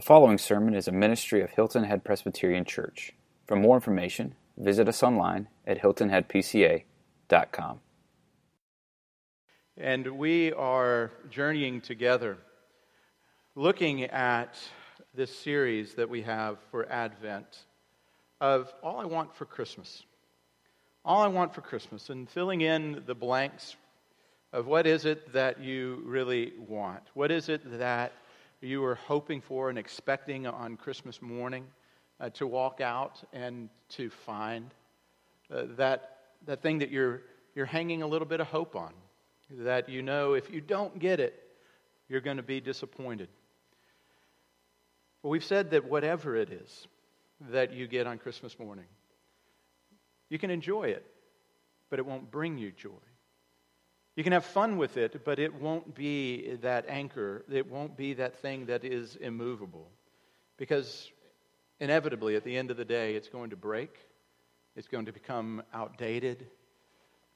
The following sermon is a ministry of Hilton Head Presbyterian Church. For more information, visit us online at hiltonheadpca.com. And we are journeying together, looking at this series that we have for Advent of All I Want for Christmas. All I Want for Christmas, and filling in the blanks of what is it that you really want? What is it that you were hoping for and expecting on Christmas morning uh, to walk out and to find uh, that, that thing that you're, you're hanging a little bit of hope on, that you know if you don't get it, you're going to be disappointed. Well, we've said that whatever it is that you get on Christmas morning, you can enjoy it, but it won't bring you joy. You can have fun with it, but it won't be that anchor. It won't be that thing that is immovable. Because inevitably, at the end of the day, it's going to break, it's going to become outdated,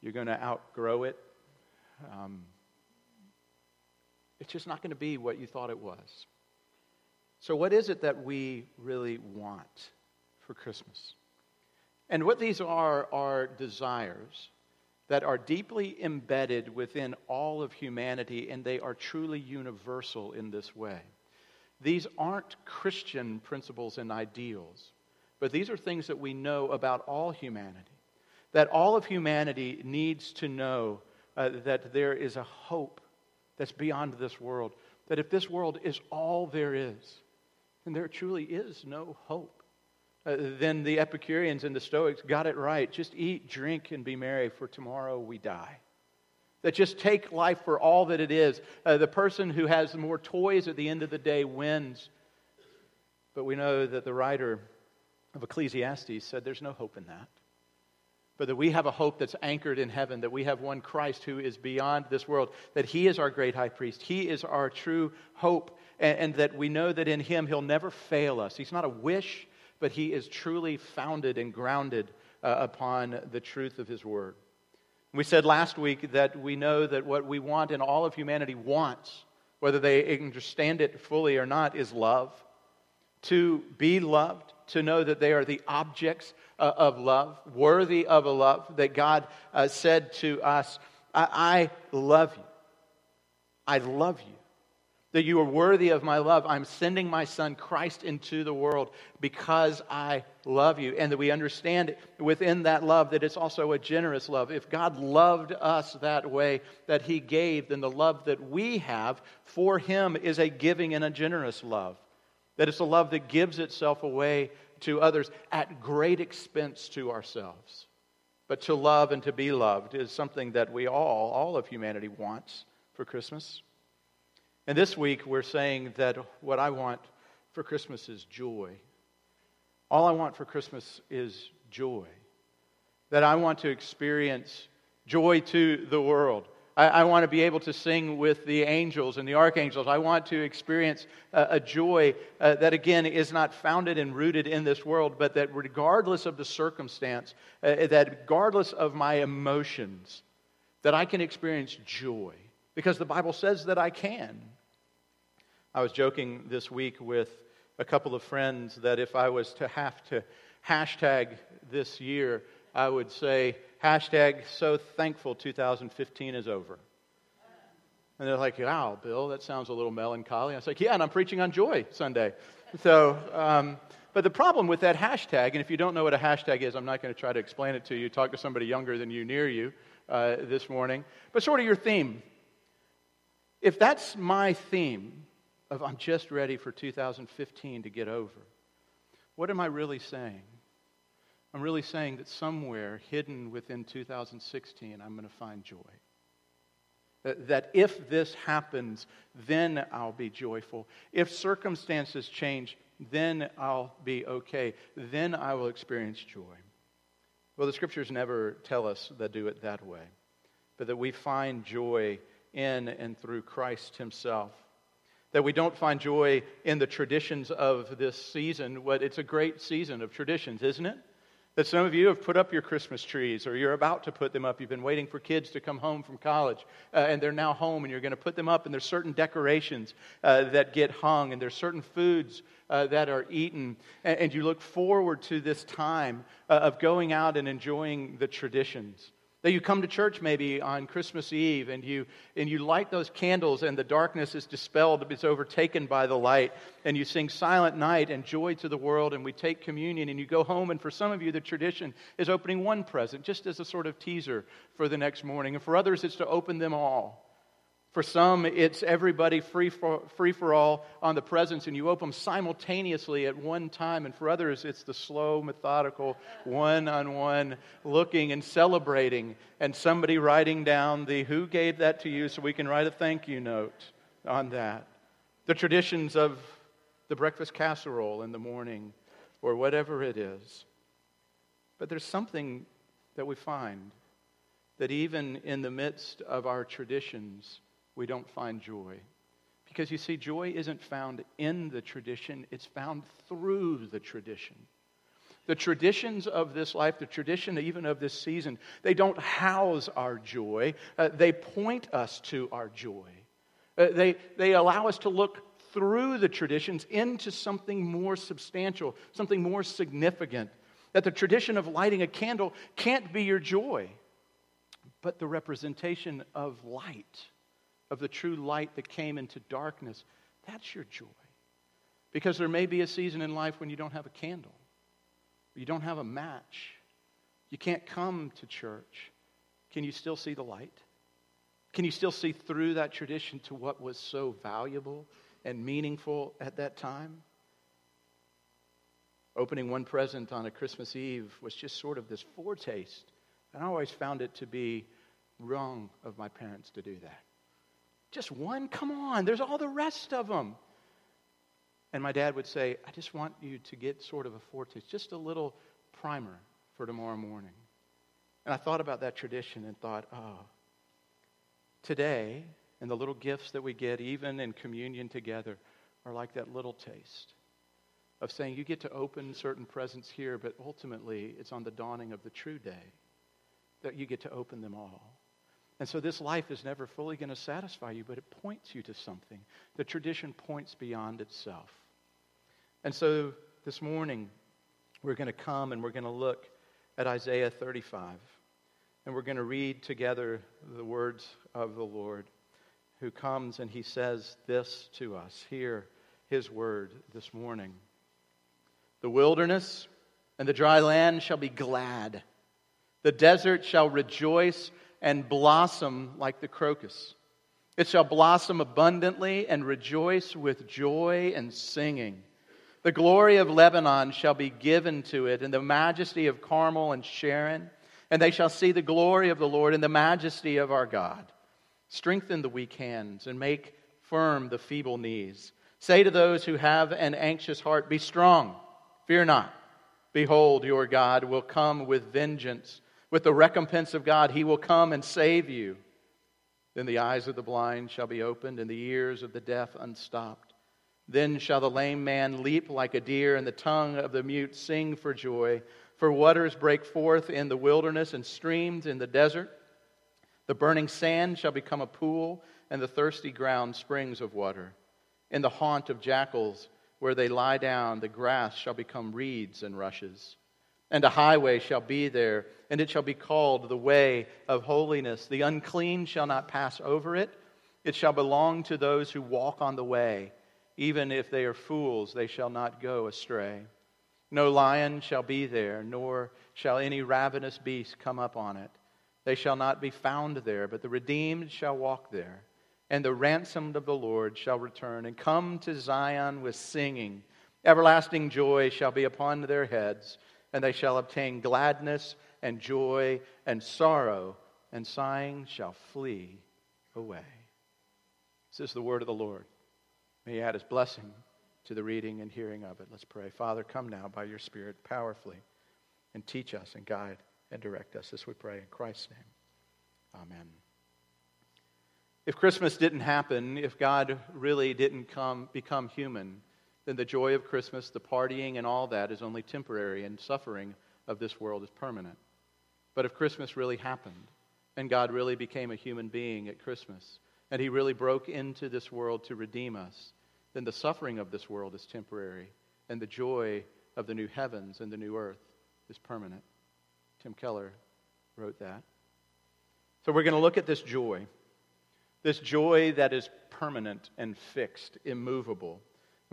you're going to outgrow it. Um, it's just not going to be what you thought it was. So, what is it that we really want for Christmas? And what these are are desires that are deeply embedded within all of humanity, and they are truly universal in this way. These aren't Christian principles and ideals, but these are things that we know about all humanity. That all of humanity needs to know uh, that there is a hope that's beyond this world. That if this world is all there is, then there truly is no hope. Uh, then the Epicureans and the Stoics got it right. Just eat, drink, and be merry, for tomorrow we die. That just take life for all that it is. Uh, the person who has more toys at the end of the day wins. But we know that the writer of Ecclesiastes said there's no hope in that. But that we have a hope that's anchored in heaven, that we have one Christ who is beyond this world, that He is our great high priest. He is our true hope, and, and that we know that in Him He'll never fail us. He's not a wish, but he is truly founded and grounded uh, upon the truth of his word. We said last week that we know that what we want and all of humanity wants, whether they understand it fully or not, is love. To be loved, to know that they are the objects uh, of love, worthy of a love, that God uh, said to us, I-, I love you. I love you that you are worthy of my love. I'm sending my son Christ into the world because I love you. And that we understand within that love that it's also a generous love. If God loved us that way that he gave, then the love that we have for him is a giving and a generous love. That it's a love that gives itself away to others at great expense to ourselves. But to love and to be loved is something that we all, all of humanity, wants for Christmas. And this week, we're saying that what I want for Christmas is joy. All I want for Christmas is joy. That I want to experience joy to the world. I, I want to be able to sing with the angels and the archangels. I want to experience a, a joy uh, that, again, is not founded and rooted in this world, but that regardless of the circumstance, uh, that regardless of my emotions, that I can experience joy because the Bible says that I can. I was joking this week with a couple of friends that if I was to have to hashtag this year, I would say, hashtag so thankful 2015 is over. And they're like, wow, Bill, that sounds a little melancholy. I was like, yeah, and I'm preaching on joy Sunday. So, um, but the problem with that hashtag, and if you don't know what a hashtag is, I'm not going to try to explain it to you. Talk to somebody younger than you near you uh, this morning. But sort of your theme. If that's my theme, of I'm just ready for 2015 to get over. What am I really saying? I'm really saying that somewhere hidden within 2016, I'm going to find joy. That if this happens, then I'll be joyful. If circumstances change, then I'll be okay. Then I will experience joy. Well, the scriptures never tell us that do it that way, but that we find joy in and through Christ Himself that we don't find joy in the traditions of this season. But it's a great season of traditions, isn't it? That some of you have put up your Christmas trees or you're about to put them up. You've been waiting for kids to come home from college uh, and they're now home and you're going to put them up. And there's certain decorations uh, that get hung and there's certain foods uh, that are eaten. And, and, you look forward to this time uh, of going out and enjoying the traditions. That you come to church maybe on Christmas Eve and you, and you light those candles and the darkness is dispelled, it's overtaken by the light, and you sing Silent Night and Joy to the World, and we take communion and you go home. And for some of you, the tradition is opening one present just as a sort of teaser for the next morning. And for others, it's to open them all. For some, it's everybody free for, free for all on the presents, and you open them simultaneously at one time. And for others, it's the slow, methodical, one on one looking and celebrating, and somebody writing down the who gave that to you so we can write a thank you note on that. The traditions of the breakfast casserole in the morning, or whatever it is. But there's something that we find that even in the midst of our traditions, we don't find joy. Because you see, joy isn't found in the tradition, it's found through the tradition. The traditions of this life, the tradition even of this season, they don't house our joy, uh, they point us to our joy. Uh, they, they allow us to look through the traditions into something more substantial, something more significant. That the tradition of lighting a candle can't be your joy, but the representation of light of the true light that came into darkness, that's your joy. Because there may be a season in life when you don't have a candle, you don't have a match, you can't come to church. Can you still see the light? Can you still see through that tradition to what was so valuable and meaningful at that time? Opening one present on a Christmas Eve was just sort of this foretaste. And I always found it to be wrong of my parents to do that. Just one? Come on, there's all the rest of them. And my dad would say, I just want you to get sort of a foretaste, just a little primer for tomorrow morning. And I thought about that tradition and thought, oh, today, and the little gifts that we get, even in communion together, are like that little taste of saying you get to open certain presents here, but ultimately it's on the dawning of the true day that you get to open them all. And so this life is never fully going to satisfy you, but it points you to something. The tradition points beyond itself. And so this morning, we're going to come and we're going to look at Isaiah 35. And we're going to read together the words of the Lord who comes and he says this to us. Hear his word this morning. The wilderness and the dry land shall be glad, the desert shall rejoice and blossom like the crocus. It shall blossom abundantly and rejoice with joy and singing. The glory of Lebanon shall be given to it, and the majesty of Carmel and Sharon, and they shall see the glory of the Lord and the majesty of our God. Strengthen the weak hands and make firm the feeble knees. Say to those who have an anxious heart, Be strong, fear not. Behold, your God will come with vengeance with the recompense of God, he will come and save you. Then the eyes of the blind shall be opened, and the ears of the deaf unstopped. Then shall the lame man leap like a deer, and the tongue of the mute sing for joy. For waters break forth in the wilderness, and streams in the desert. The burning sand shall become a pool, and the thirsty ground springs of water. In the haunt of jackals, where they lie down, the grass shall become reeds and rushes. And a highway shall be there, and it shall be called the way of holiness. The unclean shall not pass over it. It shall belong to those who walk on the way. Even if they are fools, they shall not go astray. No lion shall be there, nor shall any ravenous beast come up on it. They shall not be found there, but the redeemed shall walk there. And the ransomed of the Lord shall return and come to Zion with singing. Everlasting joy shall be upon their heads and they shall obtain gladness and joy and sorrow, and sighing shall flee away. This is the word of the Lord. May He add His blessing to the reading and hearing of it. Let's pray. Father, come now by your Spirit powerfully and teach us and guide and direct us. This we pray in Christ's name. Amen. If Christmas didn't happen, if God really didn't come, become human, then the joy of Christmas, the partying, and all that is only temporary, and suffering of this world is permanent. But if Christmas really happened, and God really became a human being at Christmas, and he really broke into this world to redeem us, then the suffering of this world is temporary, and the joy of the new heavens and the new earth is permanent. Tim Keller wrote that. So we're going to look at this joy, this joy that is permanent and fixed, immovable.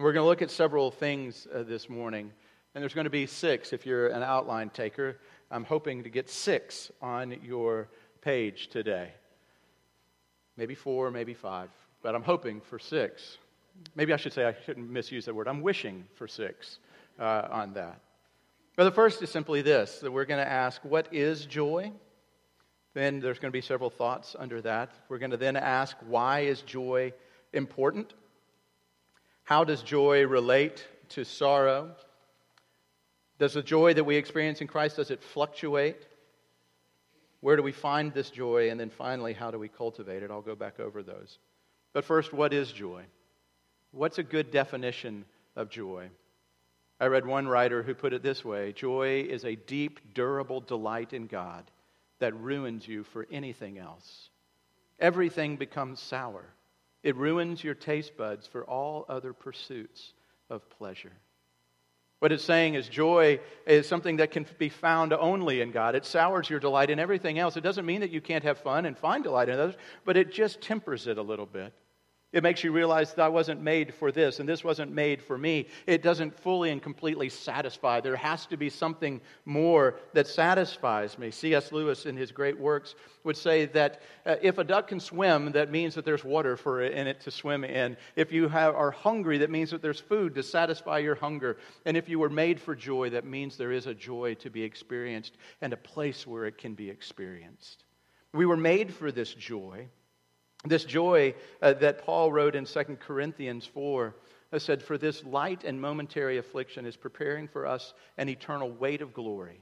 We're going to look at several things uh, this morning, and there's going to be six if you're an outline taker. I'm hoping to get six on your page today. Maybe four, maybe five, but I'm hoping for six. Maybe I should say I shouldn't misuse that word. I'm wishing for six uh, on that. But the first is simply this that we're going to ask, what is joy? Then there's going to be several thoughts under that. We're going to then ask, why is joy important? How does joy relate to sorrow? Does the joy that we experience in Christ does it fluctuate? Where do we find this joy? And then finally, how do we cultivate it? I'll go back over those. But first, what is joy? What's a good definition of joy? I read one writer who put it this way Joy is a deep, durable delight in God that ruins you for anything else. Everything becomes sour. It ruins your taste buds for all other pursuits of pleasure. What it's saying is joy is something that can be found only in God. It sours your delight in everything else. It doesn't mean that you can't have fun and find delight in others, but it just tempers it a little bit. It makes you realize that I wasn't made for this and this wasn't made for me. It doesn't fully and completely satisfy. There has to be something more that satisfies me. C.S. Lewis, in his great works, would say that uh, if a duck can swim, that means that there's water for it in it to swim in. If you have, are hungry, that means that there's food to satisfy your hunger. And if you were made for joy, that means there is a joy to be experienced and a place where it can be experienced. We were made for this joy. This joy uh, that Paul wrote in 2 Corinthians 4 uh, said, For this light and momentary affliction is preparing for us an eternal weight of glory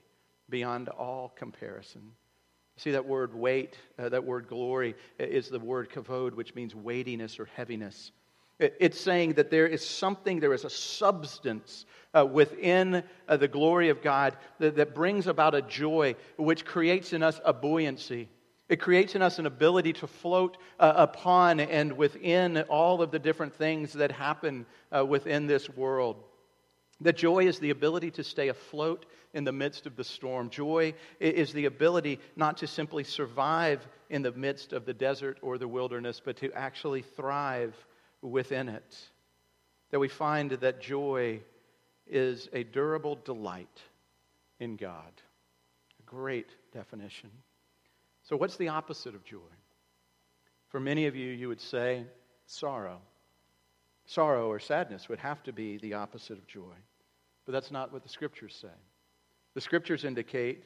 beyond all comparison. See that word weight, uh, that word glory is the word kavod, which means weightiness or heaviness. It's saying that there is something, there is a substance uh, within uh, the glory of God that, that brings about a joy which creates in us a buoyancy it creates in us an ability to float uh, upon and within all of the different things that happen uh, within this world. That joy is the ability to stay afloat in the midst of the storm. Joy is the ability not to simply survive in the midst of the desert or the wilderness, but to actually thrive within it. That we find that joy is a durable delight in God. A great definition. So, what's the opposite of joy? For many of you, you would say sorrow. Sorrow or sadness would have to be the opposite of joy. But that's not what the scriptures say. The scriptures indicate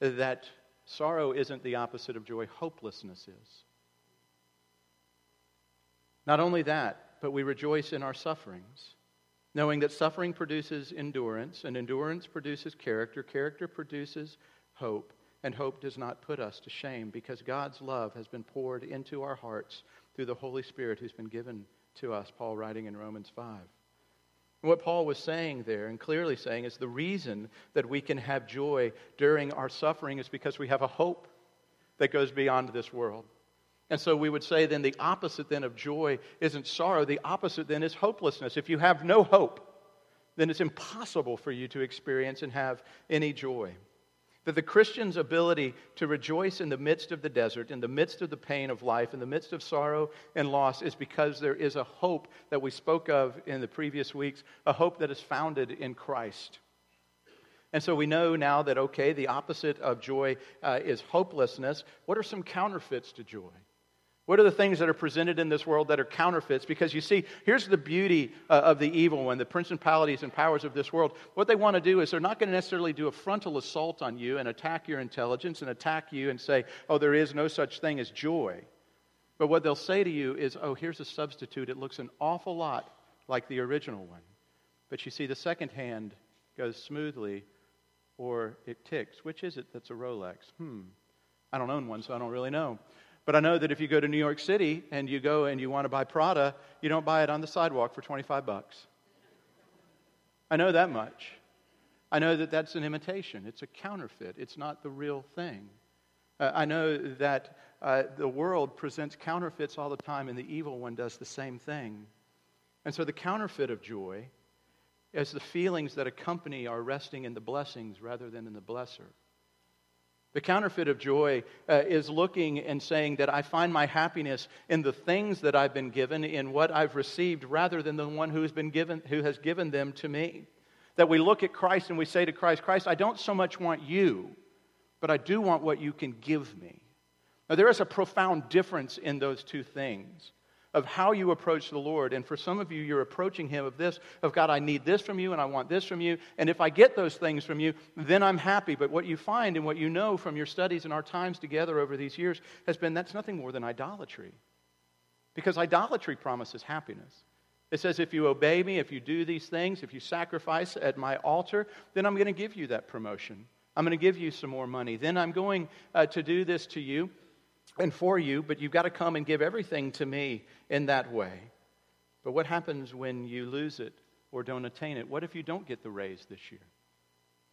that sorrow isn't the opposite of joy, hopelessness is. Not only that, but we rejoice in our sufferings, knowing that suffering produces endurance, and endurance produces character, character produces hope, and hope does not put us to shame because God's love has been poured into our hearts through the Holy Spirit who's been given to us, Paul writing in Romans 5. And what Paul was saying there, and clearly saying, is the reason that we can have joy during our suffering is because we have a hope that goes beyond this world. And so we would say then the opposite then of joy isn't sorrow, the opposite then is hopelessness. If you have no hope, then it's impossible for you to experience and have any joy. That the Christian's ability to rejoice in the midst of the desert, in the midst of the pain of life, in the midst of sorrow and loss, is because there is a hope that we spoke of in the previous weeks, a hope that is founded in Christ. And so we know now that, okay, the opposite of joy uh, is hopelessness. What are some counterfeits to joy? What are the things that are presented in this world that are counterfeits? Because you see, here's the beauty uh, of the evil one, the principalities and powers of this world. What they want to do is they're not going to necessarily do a frontal assault on you and attack your intelligence and attack you and say, oh, there is no such thing as joy. But what they'll say to you is, oh, here's a substitute. It looks an awful lot like the original one. But you see, the second hand goes smoothly or it ticks. Which is it that's a Rolex? Hmm. I don't own one, so I don't really know. But I know that if you go to New York City and you go and you want to buy Prada, you don't buy it on the sidewalk for 25 bucks. I know that much. I know that that's an imitation, it's a counterfeit, it's not the real thing. Uh, I know that uh, the world presents counterfeits all the time, and the evil one does the same thing. And so the counterfeit of joy is the feelings that accompany our resting in the blessings rather than in the blesser. The counterfeit of joy uh, is looking and saying that I find my happiness in the things that I've been given, in what I've received, rather than the one who has, been given, who has given them to me. That we look at Christ and we say to Christ, Christ, I don't so much want you, but I do want what you can give me. Now, there is a profound difference in those two things of how you approach the Lord. And for some of you, you're approaching Him of this, of God, I need this from you and I want this from you. And if I get those things from you, then I'm happy. But what you find and what you know from your studies and our times together over these years has been that's nothing more than idolatry. Because idolatry promises happiness. It says, if you obey me, if you do these things, if you sacrifice at my altar, then I'm going to give you that promotion. I'm going to give you some more money. Then I'm going uh, to do this to you and for you, but you've got to come and give everything to me in that way. But what happens when you lose it or don't attain it? What if you don't get the raise this year?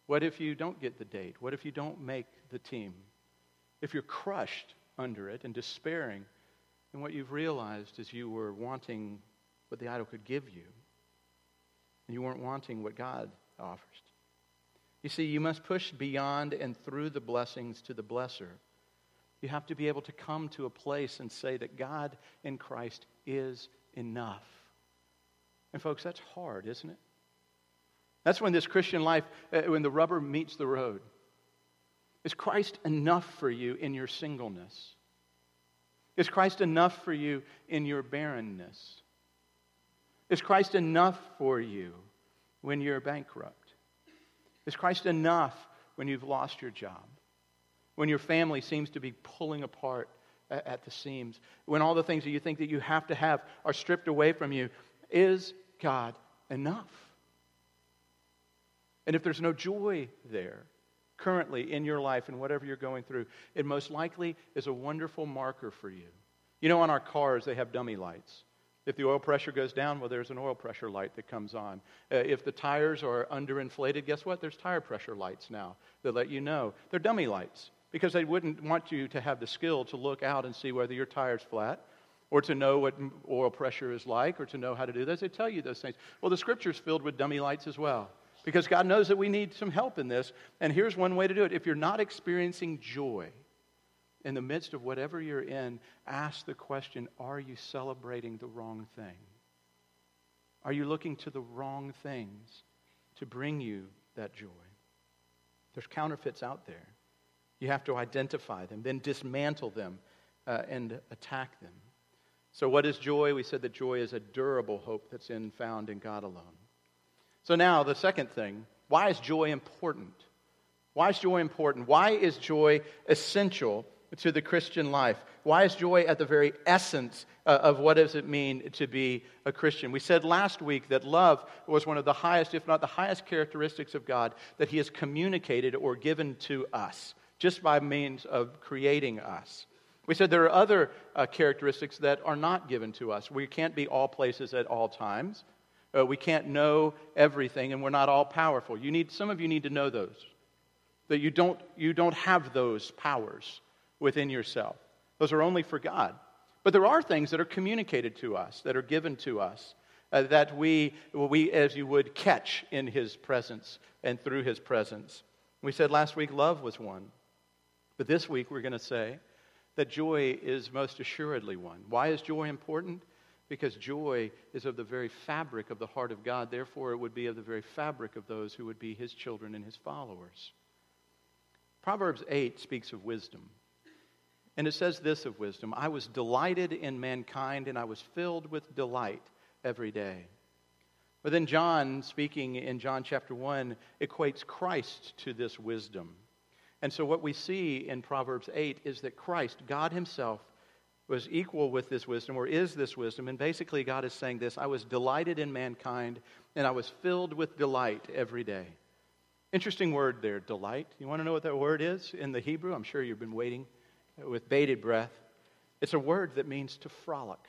What if you don't get the date? What if you don't make the team? If you're crushed under it and despairing, then what you've realized is you were wanting what the idol could give you, and you weren't wanting what God offers. You see, you must push beyond and through the blessings to the blesser. You have to be able to come to a place and say that God in Christ is enough. And, folks, that's hard, isn't it? That's when this Christian life, uh, when the rubber meets the road. Is Christ enough for you in your singleness? Is Christ enough for you in your barrenness? Is Christ enough for you when you're bankrupt? Is Christ enough when you've lost your job? When your family seems to be pulling apart at the seams? When all the things that you think that you have to have are stripped away from you? Is God enough? And if there's no joy there, currently in your life and whatever you're going through, it most likely is a wonderful marker for you. You know, on our cars, they have dummy lights. If the oil pressure goes down, well, there's an oil pressure light that comes on. Uh, if the tires are underinflated, guess what? There's tire pressure lights now that let you know. They're dummy lights because they wouldn't want you to have the skill to look out and see whether your tire's flat or to know what oil pressure is like or to know how to do this. They tell you those things. Well, the scripture's filled with dummy lights as well because God knows that we need some help in this. And here's one way to do it if you're not experiencing joy, in the midst of whatever you're in, ask the question Are you celebrating the wrong thing? Are you looking to the wrong things to bring you that joy? There's counterfeits out there. You have to identify them, then dismantle them uh, and attack them. So, what is joy? We said that joy is a durable hope that's in, found in God alone. So, now the second thing why is joy important? Why is joy important? Why is joy essential to the Christian life? Why is joy at the very essence uh, of what does it mean to be a Christian? We said last week that love was one of the highest, if not the highest, characteristics of God that He has communicated or given to us just by means of creating us. We said there are other uh, characteristics that are not given to us. We can't be all places at all times. Uh, we can't know everything, and we're not all powerful. You need, some of you need to know those, that you don't, you don't have those powers within yourself. Those are only for God. But there are things that are communicated to us, that are given to us, uh, that we, we, as you would, catch in His presence and through His presence. We said last week love was one. But this week we're going to say that joy is most assuredly one. Why is joy important? Because joy is of the very fabric of the heart of God. Therefore, it would be of the very fabric of those who would be his children and his followers. Proverbs 8 speaks of wisdom. And it says this of wisdom I was delighted in mankind, and I was filled with delight every day. But then John, speaking in John chapter 1, equates Christ to this wisdom. And so, what we see in Proverbs 8 is that Christ, God Himself, was equal with this wisdom, or is this wisdom. And basically, God is saying this I was delighted in mankind, and I was filled with delight every day. Interesting word there, delight. You want to know what that word is in the Hebrew? I'm sure you've been waiting with bated breath. It's a word that means to frolic.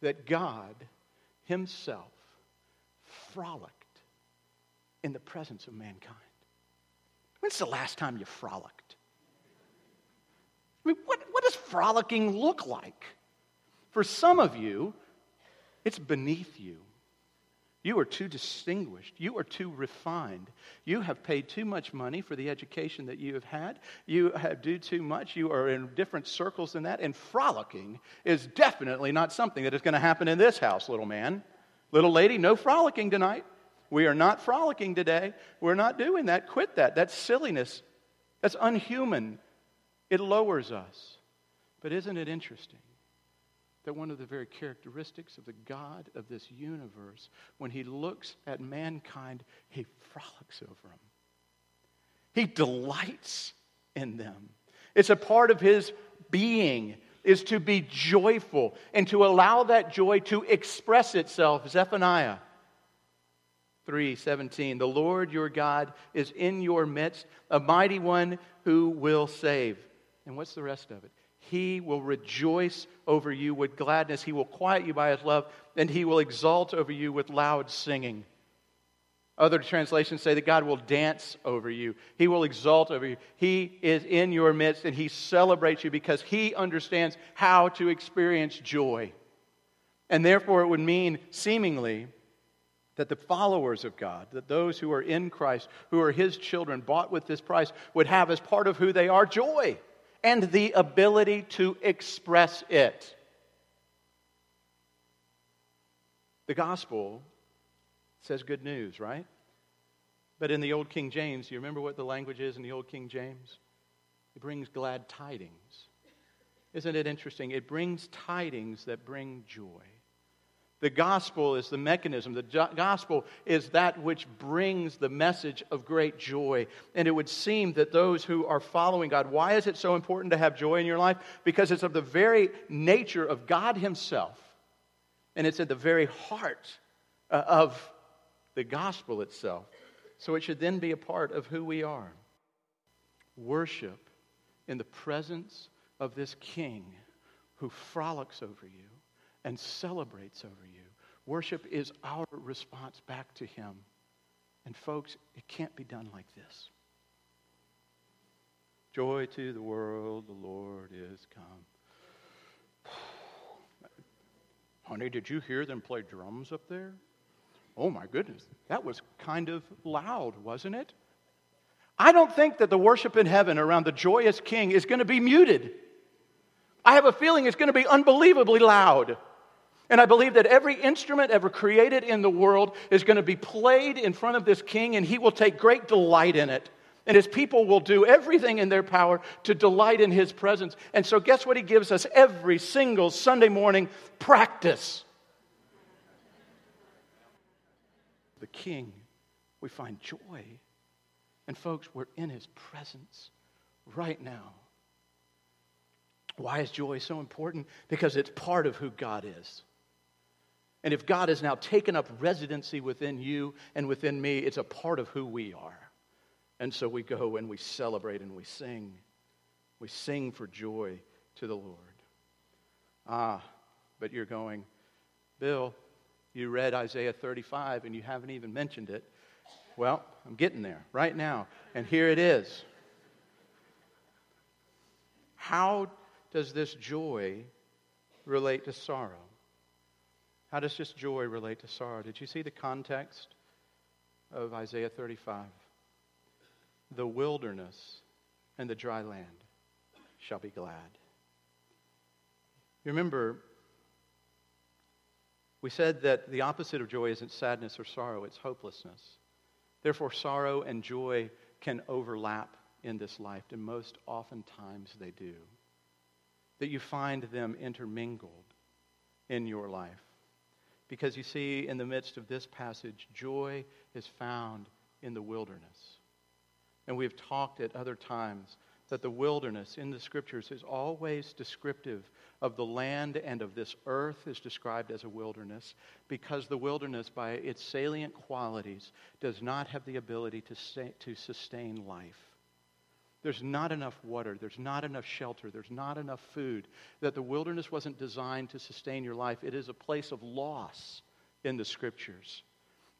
That God Himself frolicked in the presence of mankind. When's the last time you frolicked? I mean, what, what does frolicking look like? For some of you, it's beneath you. You are too distinguished. You are too refined. You have paid too much money for the education that you have had. You have do too much. You are in different circles than that. And frolicking is definitely not something that is going to happen in this house, little man. Little lady, no frolicking tonight. We are not frolicking today. We're not doing that. Quit that. That's silliness. That's unhuman. It lowers us. But isn't it interesting? that one of the very characteristics of the God of this universe, when he looks at mankind, he frolics over them. He delights in them. It's a part of his being is to be joyful and to allow that joy to express itself. Zephaniah 3:17 The Lord your God is in your midst, a mighty one who will save. And what's the rest of it? He will rejoice over you with gladness. He will quiet you by his love, and he will exalt over you with loud singing. Other translations say that God will dance over you. He will exalt over you. He is in your midst and he celebrates you because he understands how to experience joy. And therefore, it would mean, seemingly, that the followers of God, that those who are in Christ, who are his children, bought with this price, would have as part of who they are joy and the ability to express it. The gospel says good news, right? But in the Old King James, you remember what the language is in the Old King James? It brings glad tidings. Isn't it interesting? It brings tidings that bring joy. The gospel is the mechanism. The gospel is that which brings the message of great joy. And it would seem that those who are following God, why is it so important to have joy in your life? Because it's of the very nature of God Himself. And it's at the very heart uh, of the gospel itself. So it should then be a part of who we are. Worship in the presence of this King who frolics over you and celebrates over you. Worship is our response back to Him. And folks, it can't be done like this. Joy to the world, the Lord is come. Honey, did you hear them play drums up there? Oh my goodness, that was kind of loud, wasn't it? I don't think that the worship in heaven around the joyous king is going to be muted. I have a feeling it's going to be unbelievably loud. And I believe that every instrument ever created in the world is going to be played in front of this king, and he will take great delight in it. And his people will do everything in their power to delight in his presence. And so, guess what he gives us every single Sunday morning? Practice. The king, we find joy. And, folks, we're in his presence right now. Why is joy so important? Because it's part of who God is. And if God has now taken up residency within you and within me, it's a part of who we are. And so we go and we celebrate and we sing. We sing for joy to the Lord. Ah, but you're going, Bill, you read Isaiah 35 and you haven't even mentioned it. Well, I'm getting there right now. And here it is. How does this joy relate to sorrow? How does this joy relate to sorrow? Did you see the context of Isaiah 35? The wilderness and the dry land shall be glad. You remember, we said that the opposite of joy isn't sadness or sorrow, it's hopelessness. Therefore, sorrow and joy can overlap in this life, and most oftentimes they do. That you find them intermingled in your life. Because you see, in the midst of this passage, joy is found in the wilderness. And we've talked at other times that the wilderness in the scriptures is always descriptive of the land and of this earth is described as a wilderness because the wilderness, by its salient qualities, does not have the ability to, to sustain life. There's not enough water. There's not enough shelter. There's not enough food. That the wilderness wasn't designed to sustain your life. It is a place of loss in the scriptures.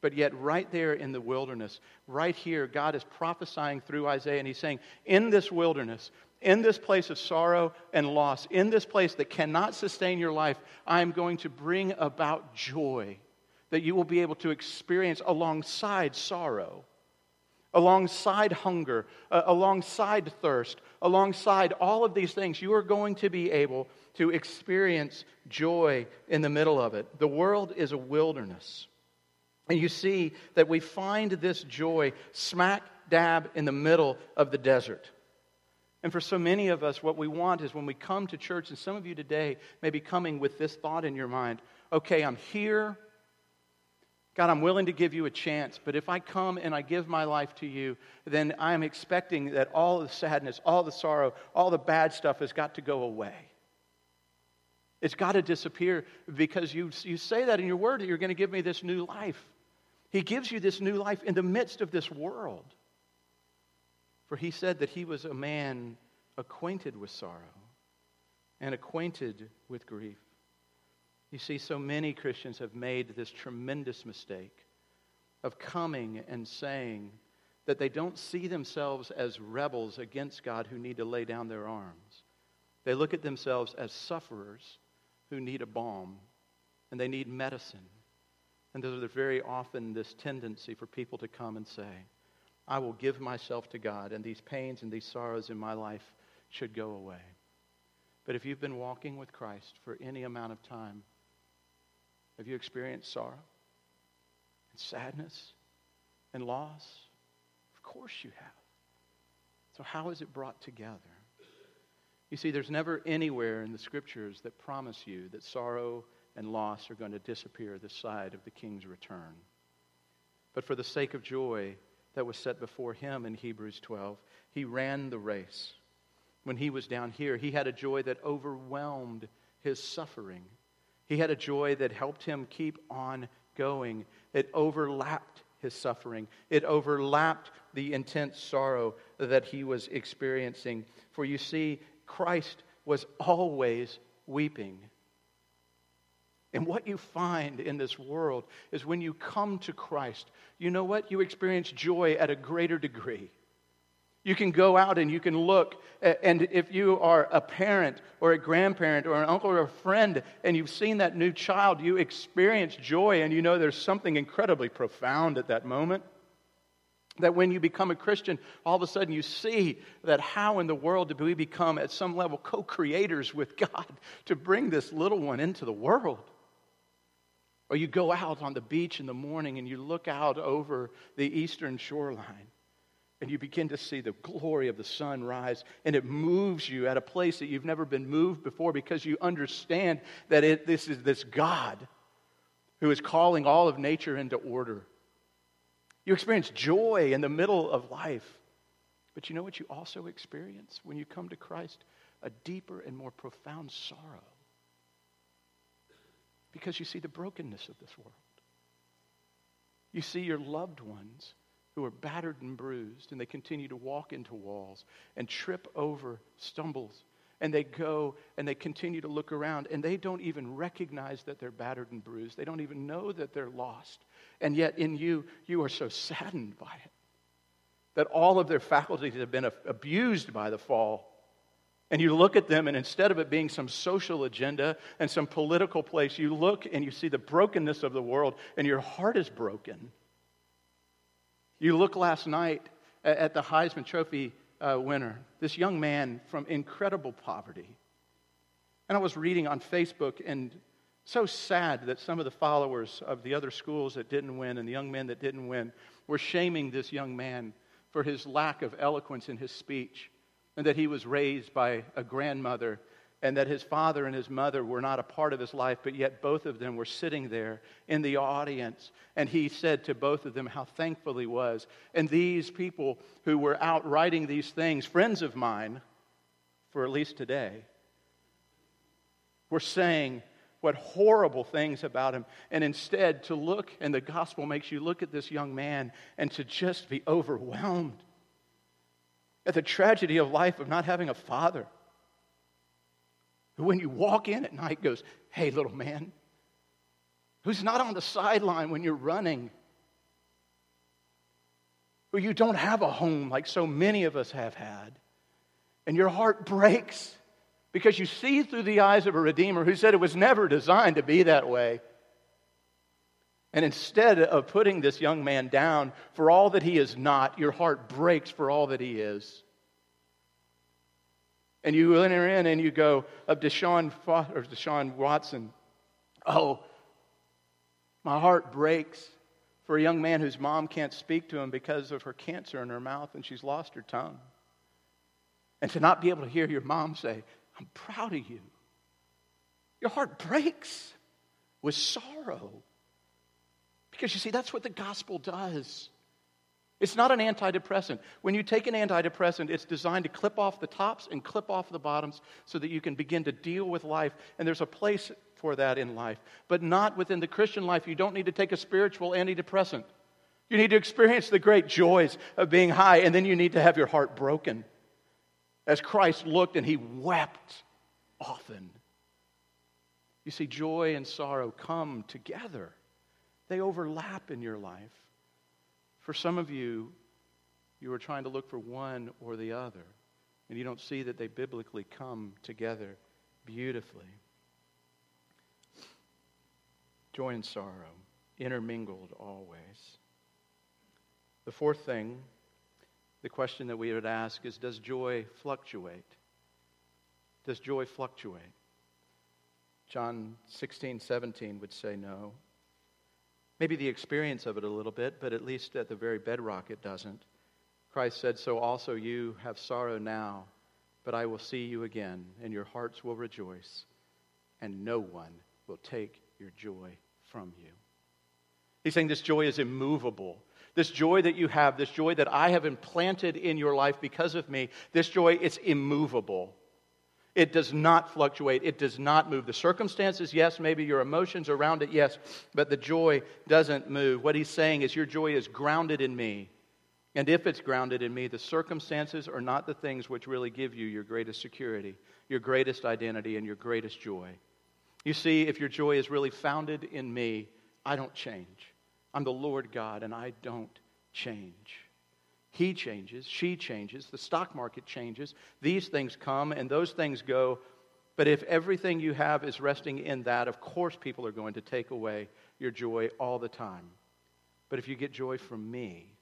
But yet, right there in the wilderness, right here, God is prophesying through Isaiah, and He's saying, In this wilderness, in this place of sorrow and loss, in this place that cannot sustain your life, I am going to bring about joy that you will be able to experience alongside sorrow, alongside hunger, uh, alongside thirst, alongside all of these things. You are going to be able to experience joy in the middle of it. The world is a wilderness. And you see that we find this joy smack dab in the middle of the desert. And for so many of us, what we want is when we come to church, and some of you today may be coming with this thought in your mind okay, I'm here. God, I'm willing to give you a chance, but if I come and I give my life to you, then I'm expecting that all the sadness, all the sorrow, all the bad stuff has got to go away. It's got to disappear because you, you say that in your word that you're going to give me this new life. He gives you this new life in the midst of this world. For he said that he was a man acquainted with sorrow and acquainted with grief. You see, so many Christians have made this tremendous mistake of coming and saying that they don't see themselves as rebels against God who need to lay down their arms. They look at themselves as sufferers who need a balm and they need medicine. And there's very often this tendency for people to come and say, I will give myself to God, and these pains and these sorrows in my life should go away. But if you've been walking with Christ for any amount of time, have you experienced sorrow and sadness and loss? Of course you have. So, how is it brought together? You see, there's never anywhere in the scriptures that promise you that sorrow and loss are going to disappear this side of the king's return. But for the sake of joy that was set before him in Hebrews 12, he ran the race. When he was down here, he had a joy that overwhelmed his suffering. He had a joy that helped him keep on going. It overlapped his suffering, it overlapped the intense sorrow that he was experiencing. For you see, Christ was always weeping. And what you find in this world is when you come to Christ, you know what? You experience joy at a greater degree. You can go out and you can look, and if you are a parent or a grandparent or an uncle or a friend, and you've seen that new child, you experience joy, and you know there's something incredibly profound at that moment. That when you become a Christian, all of a sudden you see that how in the world do we become, at some level, co creators with God to bring this little one into the world? Or you go out on the beach in the morning and you look out over the eastern shoreline and you begin to see the glory of the sun rise and it moves you at a place that you've never been moved before because you understand that it, this is this God who is calling all of nature into order. You experience joy in the middle of life. But you know what you also experience when you come to Christ? A deeper and more profound sorrow because you see the brokenness of this world. You see your loved ones who are battered and bruised, and they continue to walk into walls and trip over stumbles. And they go and they continue to look around, and they don't even recognize that they're battered and bruised. They don't even know that they're lost. And yet, in you, you are so saddened by it that all of their faculties have been abused by the fall and you look at them, and instead of it being some social agenda and some political place, you look and you see the brokenness of the world, and your heart is broken. You look last night at the Heisman Trophy uh, winner, this young man from incredible poverty. And I was reading on Facebook, and so sad that some of the followers of the other schools that didn't win and the young men that didn't win were shaming this young man for his lack of eloquence in his speech and that he was raised by a grandmother, and that his father and his mother were not a part of his life, but yet both of them were sitting there in the audience. And he said to both of them how thankful he was. And these people who were out writing these things, friends of mine, for at least today, were saying, what horrible things about him. And instead, to look, and the gospel makes you look at this young man and to just be overwhelmed at the tragedy of life of not having a father when you walk in at night, goes, Hey, little man, who's not on the sideline when you're running, or you don't have a home like so many of us have had, and your heart breaks because you see through the eyes of a Redeemer who said it was never designed to be that way. And instead of putting this young man down for all that he is not, your heart breaks for all that he is. And you enter in and you go of Deshaun, or Deshaun Watson, oh, my heart breaks for a young man whose mom can't speak to him because of her cancer in her mouth and she's lost her tongue. And to not be able to hear your mom say, I'm proud of you. Your heart breaks with sorrow. Because you see, that's what the gospel does. It's not an antidepressant. When you take an antidepressant, it's designed to clip off the tops and clip off the bottoms so that you can begin to deal with life. And there's a place for that in life, but not within the Christian life. You don't need to take a spiritual antidepressant. You need to experience the great joys of being high, and then you need to have your heart broken. As Christ looked and he wept often. You see, joy and sorrow come together, they overlap in your life. For some of you, you are trying to look for one or the other, and you don't see that they biblically come together beautifully. Joy and sorrow, intermingled always. The fourth thing, the question that we would ask is Does joy fluctuate? Does joy fluctuate? John 16, 17 would say no. Maybe the experience of it a little bit, but at least at the very bedrock it doesn't. Christ said, So also you have sorrow now, but I will see you again, and your hearts will rejoice, and no one will take your joy from you. He's saying this joy is immovable. This joy that you have, this joy that I have implanted in your life because of me, this joy is immovable. It does not fluctuate. It does not move. The circumstances, yes, maybe your emotions around it, yes, but the joy doesn't move. What he's saying is, Your joy is grounded in me. And if it's grounded in me, the circumstances are not the things which really give you your greatest security, your greatest identity, and your greatest joy. You see, if your joy is really founded in me, I don't change. I'm the Lord God, and I don't change. He changes, she changes, the stock market changes. These things come and those things go. But if everything you have is resting in that, of course people are going to take away your joy all the time. But if you get joy from me,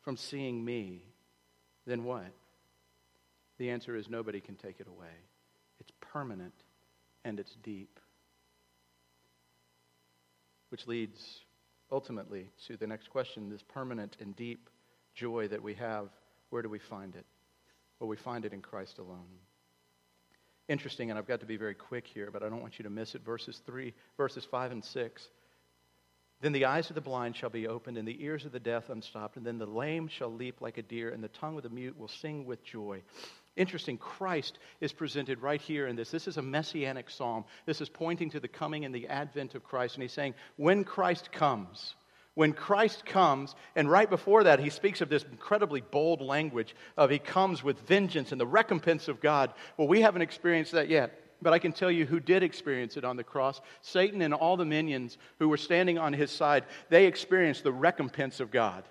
from seeing me, then what? The answer is nobody can take it away. It's permanent and it's deep. Which leads ultimately to the next question this permanent and deep joy that we have, where do we find it? Well, we find it in Christ alone. Interesting, and I've got to be very quick here, but I don't want you to miss it. Verses 3, verses 5 and 6. Then the eyes of the blind shall be opened, and the ears of the deaf unstopped, and then the lame shall leap like a deer, and the tongue of the mute will sing with joy. Interesting, Christ is presented right here in this. This is a messianic psalm. This is pointing to the coming and the advent of Christ. And he's saying, when Christ comes, when Christ comes, and right before that, he speaks of this incredibly bold language of he comes with vengeance and the recompense of God. Well, we haven't experienced that yet. But I can tell you who did experience it on the cross. Satan and all the minions who were standing on his side, they experienced the recompense of God.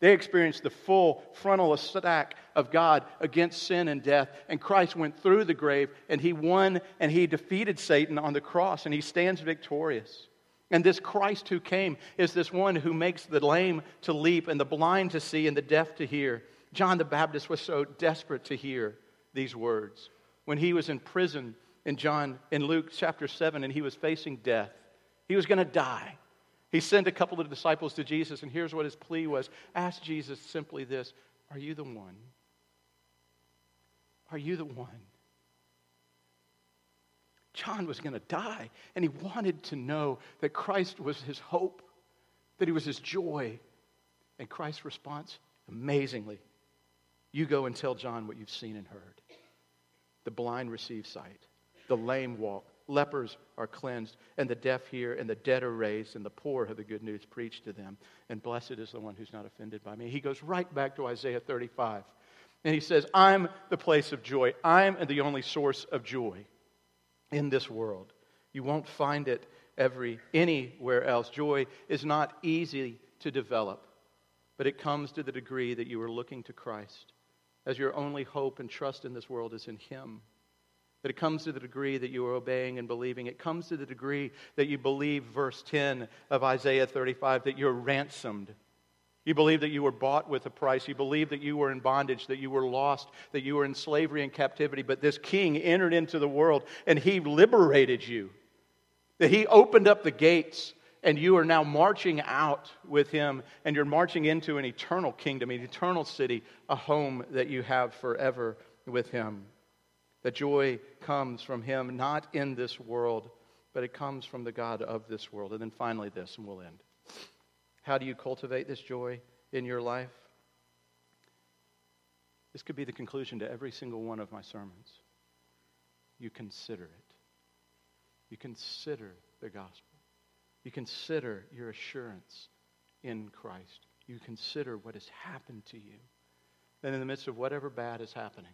They experienced the full frontal attack of God against sin and death. And Christ went through the grave and he won and he defeated Satan on the cross and he stands victorious. And this Christ who came is this one who makes the lame to leap and the blind to see and the deaf to hear. John the Baptist was so desperate to hear these words. When he was in prison in John in Luke chapter 7 and he was facing death. He was going to die. He sent a couple of disciples to Jesus and here's what his plea was. Ask Jesus simply this, are you the one? Are you the one? John was going to die, and he wanted to know that Christ was his hope, that he was his joy. And Christ's response, amazingly, you go and tell John what you've seen and heard. The blind receive sight, the lame walk, lepers are cleansed, and the deaf hear, and the dead are raised, and the poor have the good news preached to them. And blessed is the one who's not offended by me. He goes right back to Isaiah 35. And he says, I'm the place of joy. I'm the only source of joy in this world. You won't find it every anywhere else. Joy is not easy to develop. but it comes to the degree that you are looking to Christ as your only hope and trust in this world is in Him. That it comes to the degree that you are obeying and believing. It comes to the degree that you believe, verse 10 of Isaiah 35, that you're ransomed. You believe that you were bought with a price. You believe that you were in bondage, that you were lost, that you were in slavery and captivity. But this king entered into the world and he liberated you. That he opened up the gates and you are now marching out with him and you're marching into an eternal kingdom, an eternal city, a home that you have forever with him. That joy comes from him, not in this world, but it comes from the God of this world. And then finally, this, and we'll end. How do you cultivate this joy in your life? This could be the conclusion to every single one of my sermons. You consider it. You consider the gospel. You consider your assurance in Christ. You consider what has happened to you. Then, in the midst of whatever bad is happening,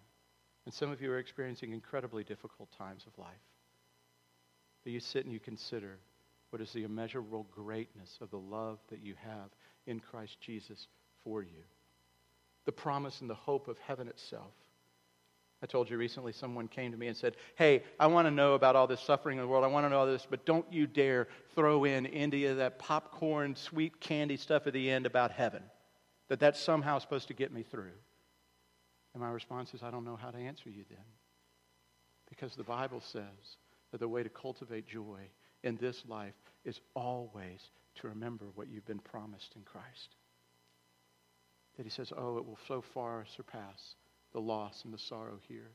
and some of you are experiencing incredibly difficult times of life, that you sit and you consider what is the immeasurable greatness of the love that you have in Christ Jesus for you. The promise and the hope of heaven itself I told you recently someone came to me and said, Hey, I want to know about all this suffering in the world. I want to know all this, but don't you dare throw in India that popcorn, sweet candy stuff at the end about heaven. That that's somehow supposed to get me through. And my response is, I don't know how to answer you then. Because the Bible says that the way to cultivate joy in this life is always to remember what you've been promised in Christ. That he says, Oh, it will so far surpass the loss and the sorrow here.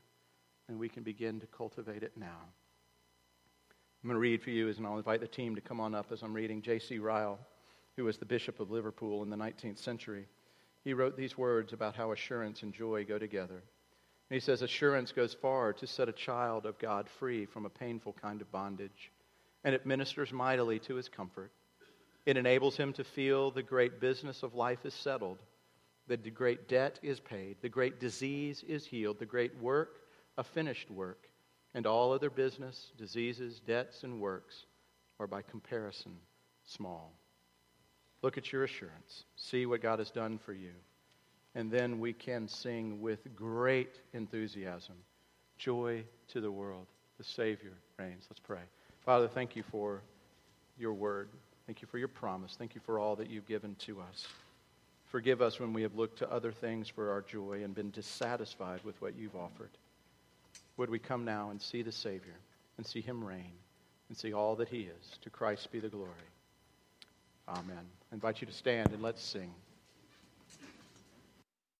And we can begin to cultivate it now. I'm going to read for you, and I'll invite the team to come on up as I'm reading J.C. Ryle, who was the Bishop of Liverpool in the 19th century. He wrote these words about how assurance and joy go together. And he says, Assurance goes far to set a child of God free from a painful kind of bondage, and it ministers mightily to his comfort. It enables him to feel the great business of life is settled the great debt is paid, the great disease is healed, the great work a finished work, and all other business, diseases, debts, and works are by comparison small. Look at your assurance. See what God has done for you. And then we can sing with great enthusiasm Joy to the world. The Savior reigns. Let's pray. Father, thank you for your word. Thank you for your promise. Thank you for all that you've given to us. Forgive us when we have looked to other things for our joy and been dissatisfied with what you've offered. Would we come now and see the Savior and see him reign and see all that he is? To Christ be the glory. Amen. I invite you to stand and let's sing.